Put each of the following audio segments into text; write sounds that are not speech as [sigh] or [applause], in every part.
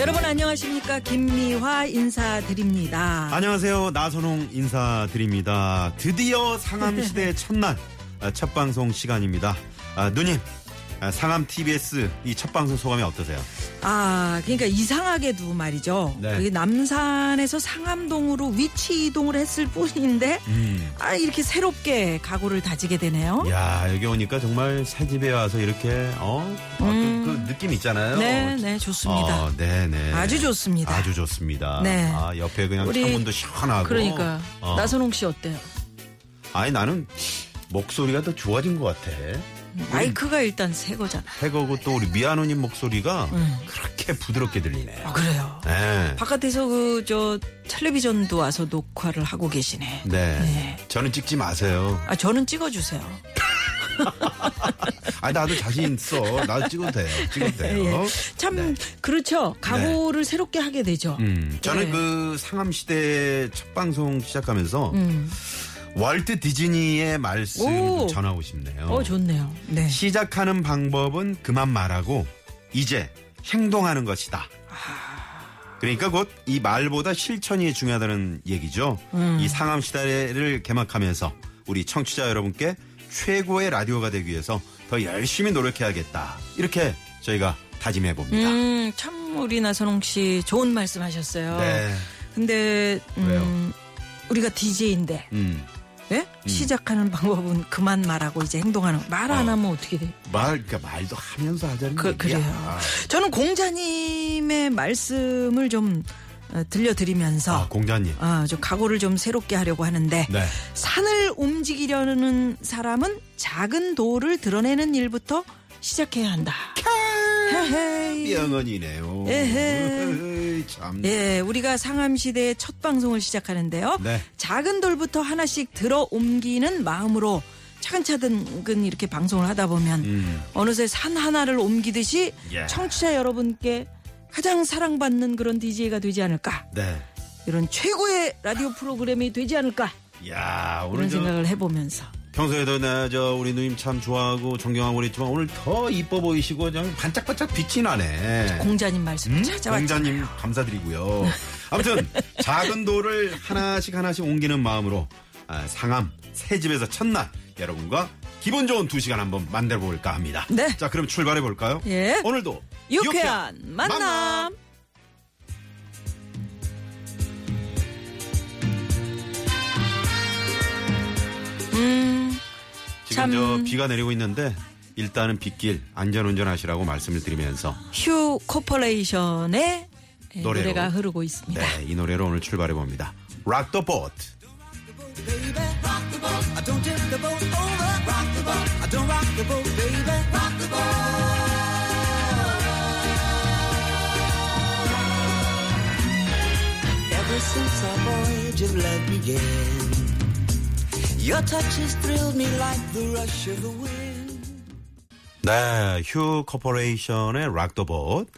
여러분 안녕하십니까? 김미화 인사드립니다. 안녕하세요. 나선홍 인사드립니다. 드디어 상암시대 [laughs] 첫날 아, 첫 방송 시간입니다. 아, 누님 아, 상암 TBS 이 첫 방송 소감이 어떠세요? 아 그러니까 이상하게도 말이죠. 네. 그게 남산에서 상암동으로 위치 이동을 했을 뿐인데 음. 아 이렇게 새롭게 각오를 다지게 되네요. 야 여기 오니까 정말 새 집에 와서 이렇게 어 어떤 그 느낌 있잖아요. 음. 네, 네, 좋습니다. 어, 네 네. 아주 좋습니다. 아주 좋습니다. 네. 아, 옆에 그냥 우리- 창문도 시원하고. 그러니까 어. 나선홍 씨 어때요? 아니 나는 목소리가 더 좋아진 것 같아. 마이크가 일단 새 거잖아. 해거고 또 우리 미아노님 목소리가 음. 그렇게 부드럽게 들리네. 아 그래요. 네. 바깥에서 그 저 텔레비전도 와서 녹화를 하고 계시네. 네. 네. 저는 찍지 마세요. 아 저는 찍어주세요. [laughs] 아 나도 자신 있어. 나도 찍어도 돼요. 찍어도 돼요. 예. 참 네. 그렇죠. 각오를 새롭게 하게 되죠. 음, 저는 네. 그 상암 시대 첫 방송 시작하면서 음. 월트 디즈니의 말씀 오. 전하고 싶네요. 어 좋네요. 네. 시작하는 방법은 그만 말하고 이제 행동하는 것이다. 그러니까 곧 이 말보다 실천이 중요하다는 얘기죠. 음. 이 상암 시대를 개막하면서 우리 청취자 여러분께 최고의 라디오가 되기 위해서 더 열심히 노력해야겠다. 이렇게 저희가 다짐해 봅니다. 음, 참 우리 나선홍 씨 좋은 말씀하셨어요. 네. 근데 음? 우리가 DJ인데 음. 예? 시작하는 방법은 그만 말하고 이제 행동하는 말안 어. 하면 어떻게 돼? 말, 그러니까 말도 하면서 하자는 그, 얘기야. 그래요. 저는 공자님의 말씀을 좀 어, 들려드리면서 아, 공자님. 아, 좀 각오를 좀 새롭게 하려고 하는데 네. 산을 움직이려는 사람은 작은 돌을 드러내는 일부터 시작해야 한다. 헤헤이. 명언이네요. 에헤. 참. 예, 우리가 상암 시대의 첫 방송을 시작하는데요. 네. 작은 돌부터 하나씩 들어 옮기는 마음으로 차근차근 이렇게 방송을 하다 보면 음. 어느새 산 하나를 옮기듯이 예. 청취자 여러분께 가장 사랑받는 그런 DJ가 되지 않을까. 네. 이런 최고의 라디오 프로그램이 되지 않을까. 야, 오늘 이런 저 생각을 해보면서. 평소에도 나저 우리 누님 참 좋아하고 존경하고 그랬지만 오늘 더 이뻐 보이시고 그냥 반짝반짝 빛이 나네. 공자님 말씀을 음? 찾아왔잖아요. 공자님 감사드리고요. 아무튼 [laughs] 작은 돌을 하나씩 하나씩 옮기는 마음으로 아, 상암 새 집에서 첫날 여러분과 기분 좋은 두 시간 한번 만들어 볼까 합니다. 네. 자, 그럼 출발해 볼까요? 예. 오늘도 유쾌한 만남. 음, 지금 참- 저 비가 내리고 있는데 일단은 빗길 안전운전 하시라고 말씀을 드리면서 휴 코퍼레이션의 예, 노래로. 노래가 흐르고 있습니다. 네, 이 노래로 오늘 출발해 봅니다. Rock the boat. Rock the. Ever since our voyage of love began, your touch has thrilled me like the rush of the wind. 네, 휴 코퍼레이션의 Rock the boat.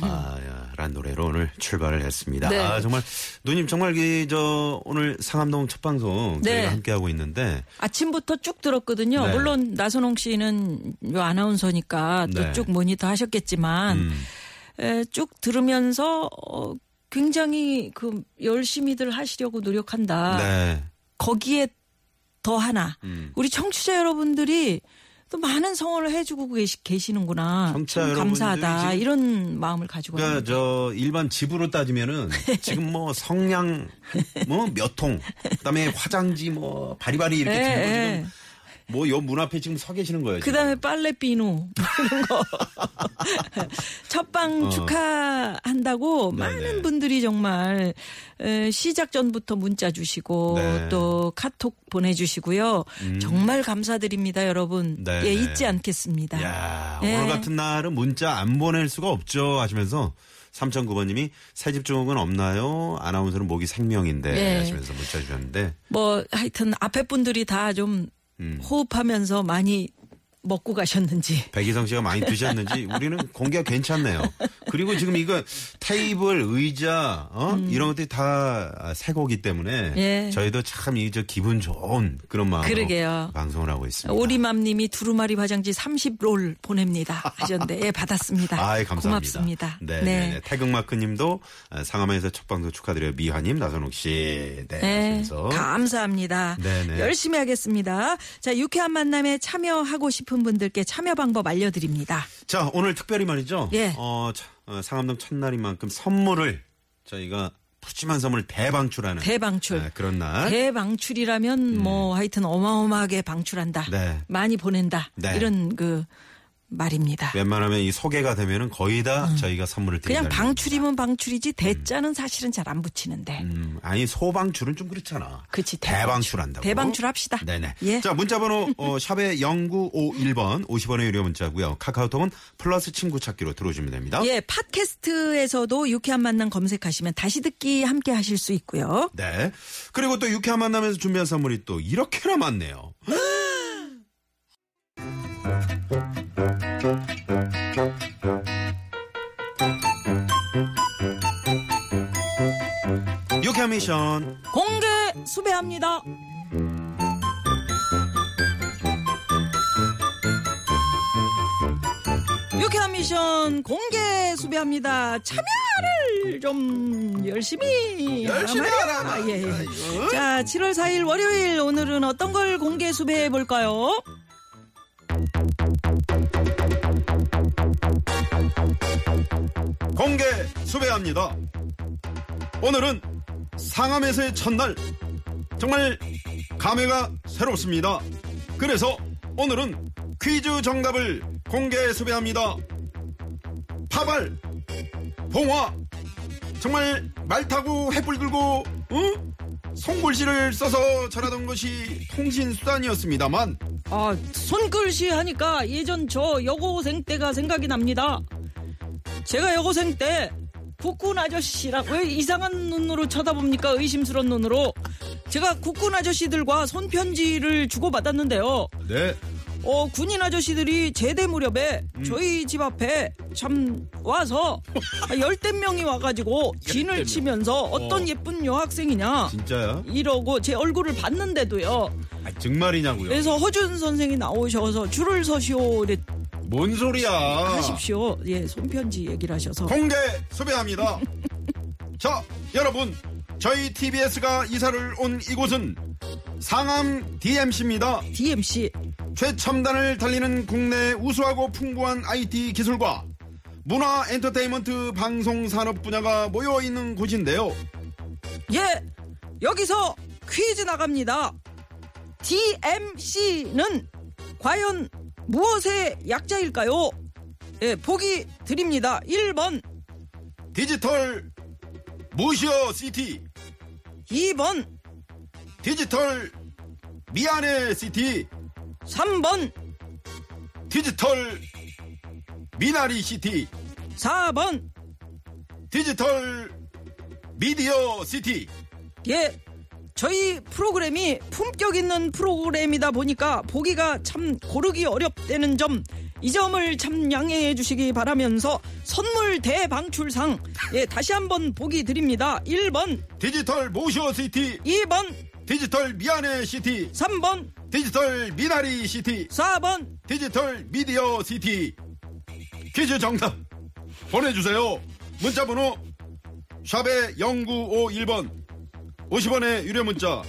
아, 야, 란 노래로 오늘 출발을 했습니다. 네. 아, 정말, 누님, 정말, 이, 저, 오늘 상암동 첫 방송 네. 저희가 함께하고 있는데, 아침부터 쭉 들었거든요. 네. 물론 나선홍 씨는 요 아나운서니까 또 네. 쭉 모니터 하셨겠지만 음, 에, 쭉 들으면서 어, 굉장히 그 열심히들 하시려고 노력한다. 네. 거기에 더 하나 음. 우리 청취자 여러분들이 또 많은 성원을 해주고 계시, 계시는구나. 청취자 감사하다. 이런 마음을 가지고. 그러니까. 저, 일반 집으로 따지면은, [laughs] 지금 뭐, 성냥, 뭐, 몇 통, 그 다음에 화장지 뭐, 바리바리 이렇게 예, 들고 예. 지금, 뭐 요 문 앞에 지금 서 계시는 거예요. 그. 다음에 빨래 비누 뭐 이런 거. [laughs] 첫방 어. 축하한다고 네네. 많은 분들이 정말 에, 시작 전부터 문자 주시고 네. 음. 또 카톡 보내주시고요. 정말 감사드립니다, 여러분. 네네. 예, 잊지 않겠습니다. 야, 예. 오늘 같은 날은 문자 안 보낼 수가 없죠 하시면서 3009번님이 새집 증후군 없나요? 아나운서는 목이 생명인데 네. 하시면서 문자 주셨는데 뭐 하여튼 앞에 분들이 다 좀 음. 호흡하면서 많이 먹고 가셨는지. 백이성 씨가 많이 드셨는지 우리는 공기가 괜찮네요. 그리고 지금 이거 테이블, 의자, 어? 이런 것들이 다 새고기 때문에 음. 예. 저희도 참 이 저 기분 좋은 그런 마음으로 그러게요. 방송을 하고 있습니다. 오리맘님이 두루마리 화장지 30롤 보냅니다 하셨는데 예, 받았습니다. 아이, 감사합니다. 고맙습니다. 네. 네. 태극마크님도 어, 상암에서 첫 방송 축하드려요. 미화님, 나선옥 씨. 네. 네. 감사합니다. 네네. 열심히 하겠습니다. 자, 유쾌한 만남에 참여하고 싶은 분들께 참여 방법 알려드립니다. 자, 오늘 특별히 말이죠. 예. 어, 차- 어, 상암동 첫날인 만큼 선물을 저희가 푸짐한 선물 대방출하는 대방출. 네, 그런 날. 대방출이라면 뭐 하여튼 어마어마하게 방출한다. 네. 많이 보낸다. 네. 이런 그 말입니다. 웬만하면 이 소개가 되면은 거의 다 저희가 선물을 드린다. 그냥 방출이면 방출이지 대자는 사실은 잘 안 붙이는데. 음, 아니 소방출은 좀 그렇잖아. 그치, 대방출한다고. 대방출 합시다. 네네. 예. 자 문자번호 어, 샵의 0951번 50원의 유료 문자고요. 카카오톡은 플러스 친구 찾기로 들어오시면 됩니다. 예, 팟캐스트에서도 유쾌한 만남 검색하시면 다시 듣기 함께 하실 수 있고요. 네. 그리고 또 유쾌한 만남에서 준비한 선물이 또 이렇게나 많네요. [laughs] 유쾌한 미션. 공개 수배합니다. 유쾌한 미션 공개 수배합니다. 참여를 좀 열심히 열심히 하라 하라. 아, 예, 예. 자, 7월 4일 월요일 오늘은 어떤 걸 공개 수배해 볼까요? 공개 수배합니다. 오늘은 상암에서의 첫날 정말 감회가 새롭습니다. 그래서 오늘은 퀴즈 정답을 공개 수배합니다. 파발, 봉화, 정말 말 타고 햇불 들고 응? 송골시를 써서 전하던 것이 통신수단이었습니다만 아, 손글씨 하니까 예전 저 여고생 때가 생각이 납니다. 제가 여고생 때 국군 아저씨랑 왜 이상한 눈으로 쳐다봅니까? 의심스러운 눈으로. 제가 국군 아저씨들과 손편지를 주고받았는데요. 네 어, 군인 아저씨들이 제대 무렵에 음. 저희 집 앞에 참 와서 [laughs] 열댓 명이 와가지고 진을 명. 치면서 어떤 어. 예쁜 여학생이냐 진짜야? 이러고 제 얼굴을 봤는데도요. 아, 정말이냐고요? 그래서 허준 선생이 나오셔서 줄을 서시오 이래 뭔 소리야? 하십시오. 예, 손편지 얘기를 하셔서. 공개 수배합니다. [laughs] 자, 여러분, 저희 TBS가 이사를 온 이곳은 상암 DMC입니다. DMC. 최첨단을 달리는 국내 우수하고 풍부한 IT 기술과 문화 엔터테인먼트 방송 산업 분야가 모여 있는 곳인데요. 예, 여기서 퀴즈 나갑니다. DMC는 과연 무엇의 약자일까요? 예, 보기 드립니다. 1번, 디지털 무시어 시티, 2번, 디지털 미안해 시티, 3번, 디지털 미나리 시티, 4번. 디지털 미디어 시티. 예, 저희 프로그램이 품격 있는 프로그램이다 보니까 보기가 참 고르기 어렵다는 점, 이 점을 참 양해해 주시기 바라면서 선물 대방출상, 예, 다시 한번 보기 드립니다. 1번, 디지털 모셔 시티, 2번, 디지털 미안해 시티, 3번, 디지털 미나리 시티, 4번, 디지털 미디어 시티. 퀴즈 정답 보내주세요. 문자번호 샵의 0951번 50원의 유료 문자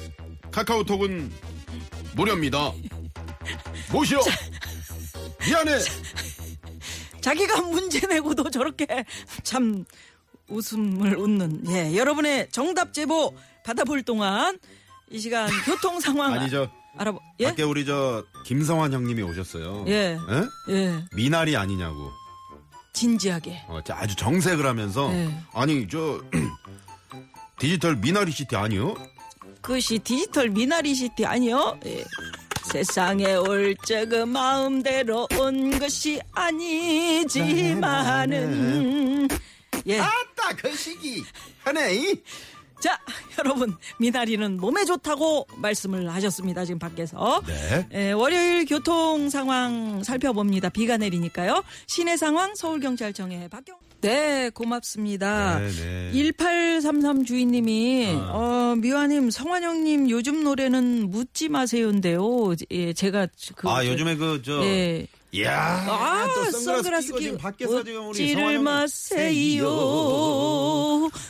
카카오톡은 무료입니다. 모시오 미안해 자기가 문제 내고도 저렇게 참 웃음을 웃는, 예, 여러분의 정답 제보 받아볼 동안 이 시간 [laughs] 교통 상황 아니죠 알아보 예? 밖에 우리 저 김성환 형님이 오셨어요. 예. 에? 예. 미나리 아니냐고. 진지하게. 어, 자, 아주 정색을 하면서 네. 아니 저 디지털 미나리 시티 아니요? 그것이 디지털 미나리시티 아니요? 예. 세상에 올 적은 마음대로 온 것이 아니지만은 예. 아따 거시기하네. 자, 여러분 미나리는 몸에 좋다고 말씀을 하셨습니다. 지금 밖에서. 네. 예, 월요일 교통 상황 살펴봅니다. 비가 내리니까요. 시내 상황 서울경찰청의 박경. 네, 고맙습니다. 네, 네. 1833 주인님이 어, 미화님 성환영님 요즘 노래는 묻지 마세요인데요. 예, 제가 그아 저- 요즘에 그 저 예. 이야 아, 또 선글라스, 선글라스 끼고 지금 밖에서 지금 우리 형님 마세요.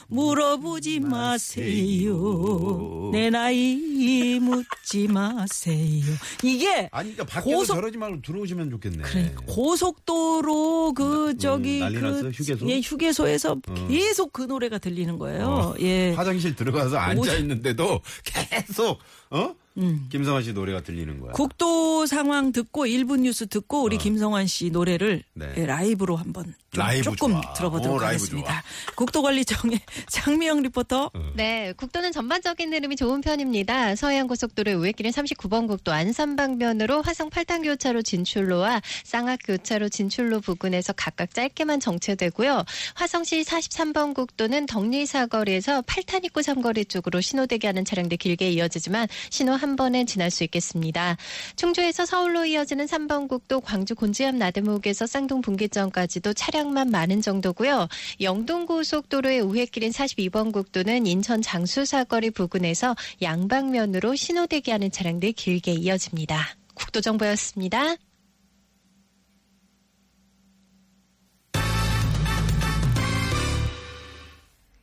물어보지 마세요. 내 나이 묻지 마세요. 이게 아니 그러니까 밖에서 고속- 저러지 말고 들어오시면 좋겠네. 그러니까 고속도로 그 저기 난리 그? 휴게소? 어. 예, 휴게소에서 계속 그 노래가 들리는 거예요. 예. 화장실 들어가서 앉아 있는데도 계속 어 음. 김성환 씨 노래가 들리는 거야. 국도 상황 듣고 1분 뉴스 듣고 우리 김성환 씨 노래를 어. 네. 예, 라이브로 한번 좀 라이브 조금 좋아. 들어보도록 오, 하겠습니다. 국도관리청의 [laughs] 장미영 리포터. 네, 국도는 전반적인 흐름이 좋은 편입니다. 서해안고속도로 우회길은 39번 국도 안산 방면으로 화성 팔탄 교차로 진출로와 쌍학 교차로 진출로 부근에서 각각 짧게만 정체되고요. 화성시 43번 국도는 덕리 사거리에서 8탄 입구 삼거리 쪽으로 신호대기하는 차량들 길게 이어지지만 신호 한 번에 지날 수 있겠습니다. 충주에서 서울로 이어지는 3번 국도 광주 곤지암 나들목에서 쌍동 분기점까지도 차량만 많은 정도고요. 영동고속도로의 우회길인 42번 국도는 인천 장수 사거리 부근에서 양방면으로 신호대기하는 차량들 길게 이어집니다. 국도정보였습니다.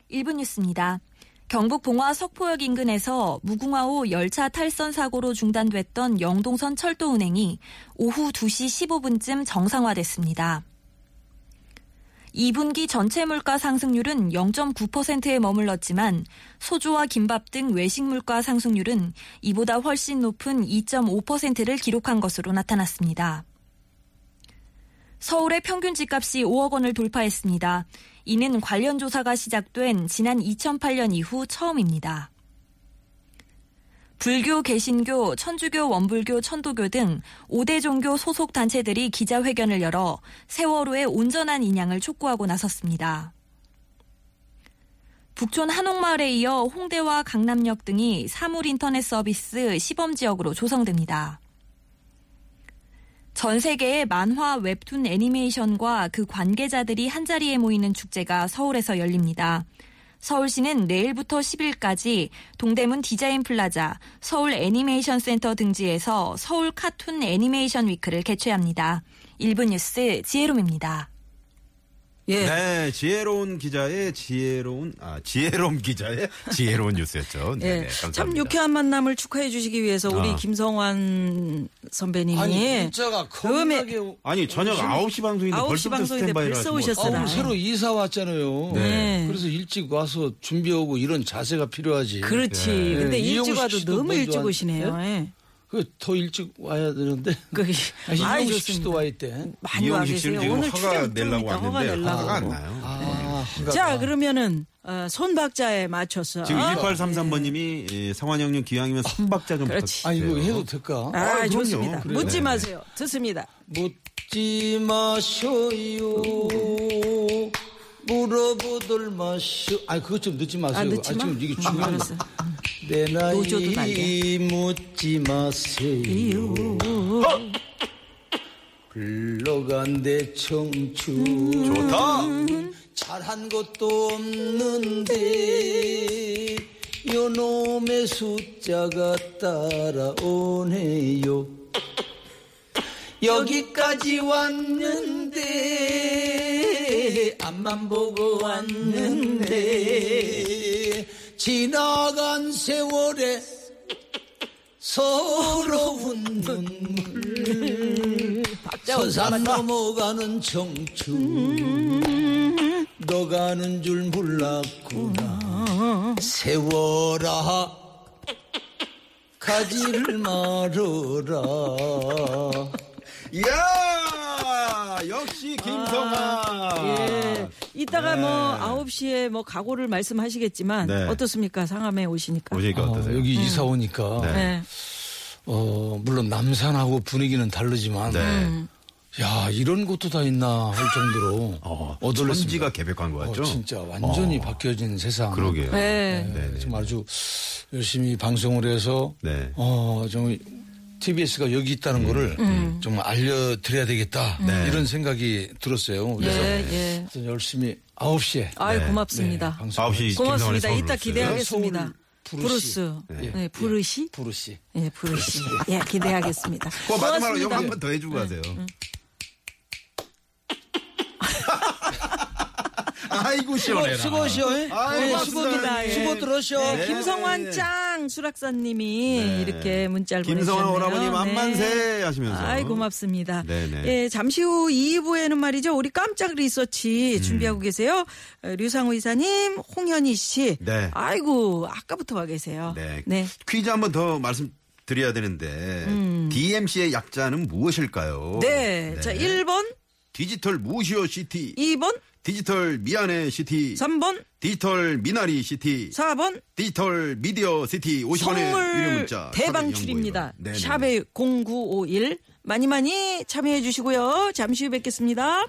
일분 뉴스입니다. 경북 봉화 석포역 인근에서 무궁화호 열차 탈선 사고로 중단됐던 영동선 철도 운행이 오후 2시 15분쯤 정상화됐습니다. 2분기 전체 물가 상승률은 0.9%에 머물렀지만 소주와 김밥 등 외식 물가 상승률은 이보다 훨씬 높은 2.5%를 기록한 것으로 나타났습니다. 서울의 평균 집값이 5억 원을 돌파했습니다. 이는 관련 조사가 시작된 지난 2008년 이후 처음입니다. 불교, 개신교, 천주교, 원불교, 천도교 등 5대 종교 소속 단체들이 기자회견을 열어 세월호의 온전한 인양을 촉구하고 나섰습니다. 북촌 한옥마을에 이어 홍대와 강남역 등이 사물 인터넷 서비스 시범 지역으로 조성됩니다. 전 세계의 만화, 웹툰, 애니메이션과 그 관계자들이 한자리에 모이는 축제가 서울에서 열립니다. 서울시는 내일부터 10일까지 동대문 디자인 플라자, 서울 애니메이션 센터 등지에서 서울 카툰 애니메이션 위크를 개최합니다. 1분 뉴스 지혜롬입니다. 예. 네, 지혜로운 기자의 지혜로운 아 지혜로운 기자의 [laughs] 지혜로운 뉴스였죠. 네, 예. 네, 감사합니다. 참 유쾌한 만남을 축하해 주시기 위해서 우리 아. 김성환 선배님이 아니 문자가 겁나게 오- 아니 저녁 9시 방송인데 9시 벌써부터 방송인데 벌써. 오셨어요. 아우 새로 이사 왔잖아요. 네. 그래서 일찍 와서 준비하고 이런 자세가 필요하지. 그렇지. 네. 근데 네, 일찍 와도 너무 일찍 왔- 오시네요. 예. 그더 일찍 와야 되는데. 그, [laughs] 아이, 이용식 좋습니다. 씨도 와 있대. 많이 와 계세요. 지금 오늘 화가 내려고 왔는데. 화가 안 나요. 아, 한가가. 자, 그러면은 어, 손박자에 맞춰서 지금 어? 1833번님이 성환 형님 기왕이면 선박자 좀 그렇지. 아. 이거 해도 될까? 아, 아. 좋습니다. 그래요. 묻지 네. 마세요. 듣습니다. 묻지 마셔요. 물어보들 마셔. 아, 그것 좀 늦지 마세요. 아, 늦지 마? 지금 이게 음, 중요한 알았어. 내 노조도 나이 날래. 묻지 마세요. 흘러간대 청춘. 좋다. 잘한 것도 없는데 요놈의 숫자가 따라오네요. 여기까지 왔는데 앞만 보고 왔는데 지나간 세월에 서러운 눈물. 서산 넘어가는 청춘. 너가는 줄 몰랐구나. 세월아 가지를 [laughs] 말어라. 이야 역시 김성아. 예. 이따가 네. 뭐 9시에 뭐 각오를 말씀하시겠지만 네. 어떻습니까? 상암에 오시니까. 보시니까 어, 어떠세요? 여기 이사 오니까 네. 네. 어, 물론 남산하고 분위기는 다르지만 네. 야 이런 곳도 다 있나 할 정도로 [laughs] 어, 얻어냈습니다. 천지가 개벽한 것 같죠? 어, 진짜 완전히 바뀌어진 세상. 그러게요. 네. 네, 네. 정말 아주 열심히 방송을 해서 네. 어, 좀 TBS가 여기 있다는 거를 정말 알려드려야 되겠다 이런 생각이 들었어요. 그래서 예, 예. 열심히 9시에 아이 네. 고맙습니다. 방송 9시 고맙습니다. 이따 기대하겠습니다. 브루스. 브루스. 네, 예, 브루시? 부르시. 예, 브루시. 예, 기대하겠습니다. [laughs] 그 마지막으로 이거 고맙습니다. 한번 더 해주고 가세요. [laughs] 아이고 시원해라. 수고 쉬어. 아이, 네, 고맙습니다. 수고입니다. 예. 수고. 네, 김성환 짱 수락사님이 네. 이렇게 문자를 김성환 보내주셨네요. 오라버니 네. 만만세 하시면서. 아이 고맙습니다. 네네. 예, 잠시 후 2부에는 말이죠. 우리 깜짝 리서치 음. 준비하고 계세요. 어, 류상우 이사님, 홍현희 씨. 네. 아이고 아까부터 와 계세요. 네. 네. 퀴즈 한번 더 말씀 드려야 되는데 DMC의 약자는 무엇일까요? 음. 네. 자, 1번, 디지털 무시오 시티, 2번, 디지털 미안해 시티, 3번, 디지털 미나리 시티, 4번. 디지털 미디어 시티 50원의 유료 문자 대방출입니다. 샵의 0951 많이 많이 참여해 주시고요. 잠시 후 뵙겠습니다.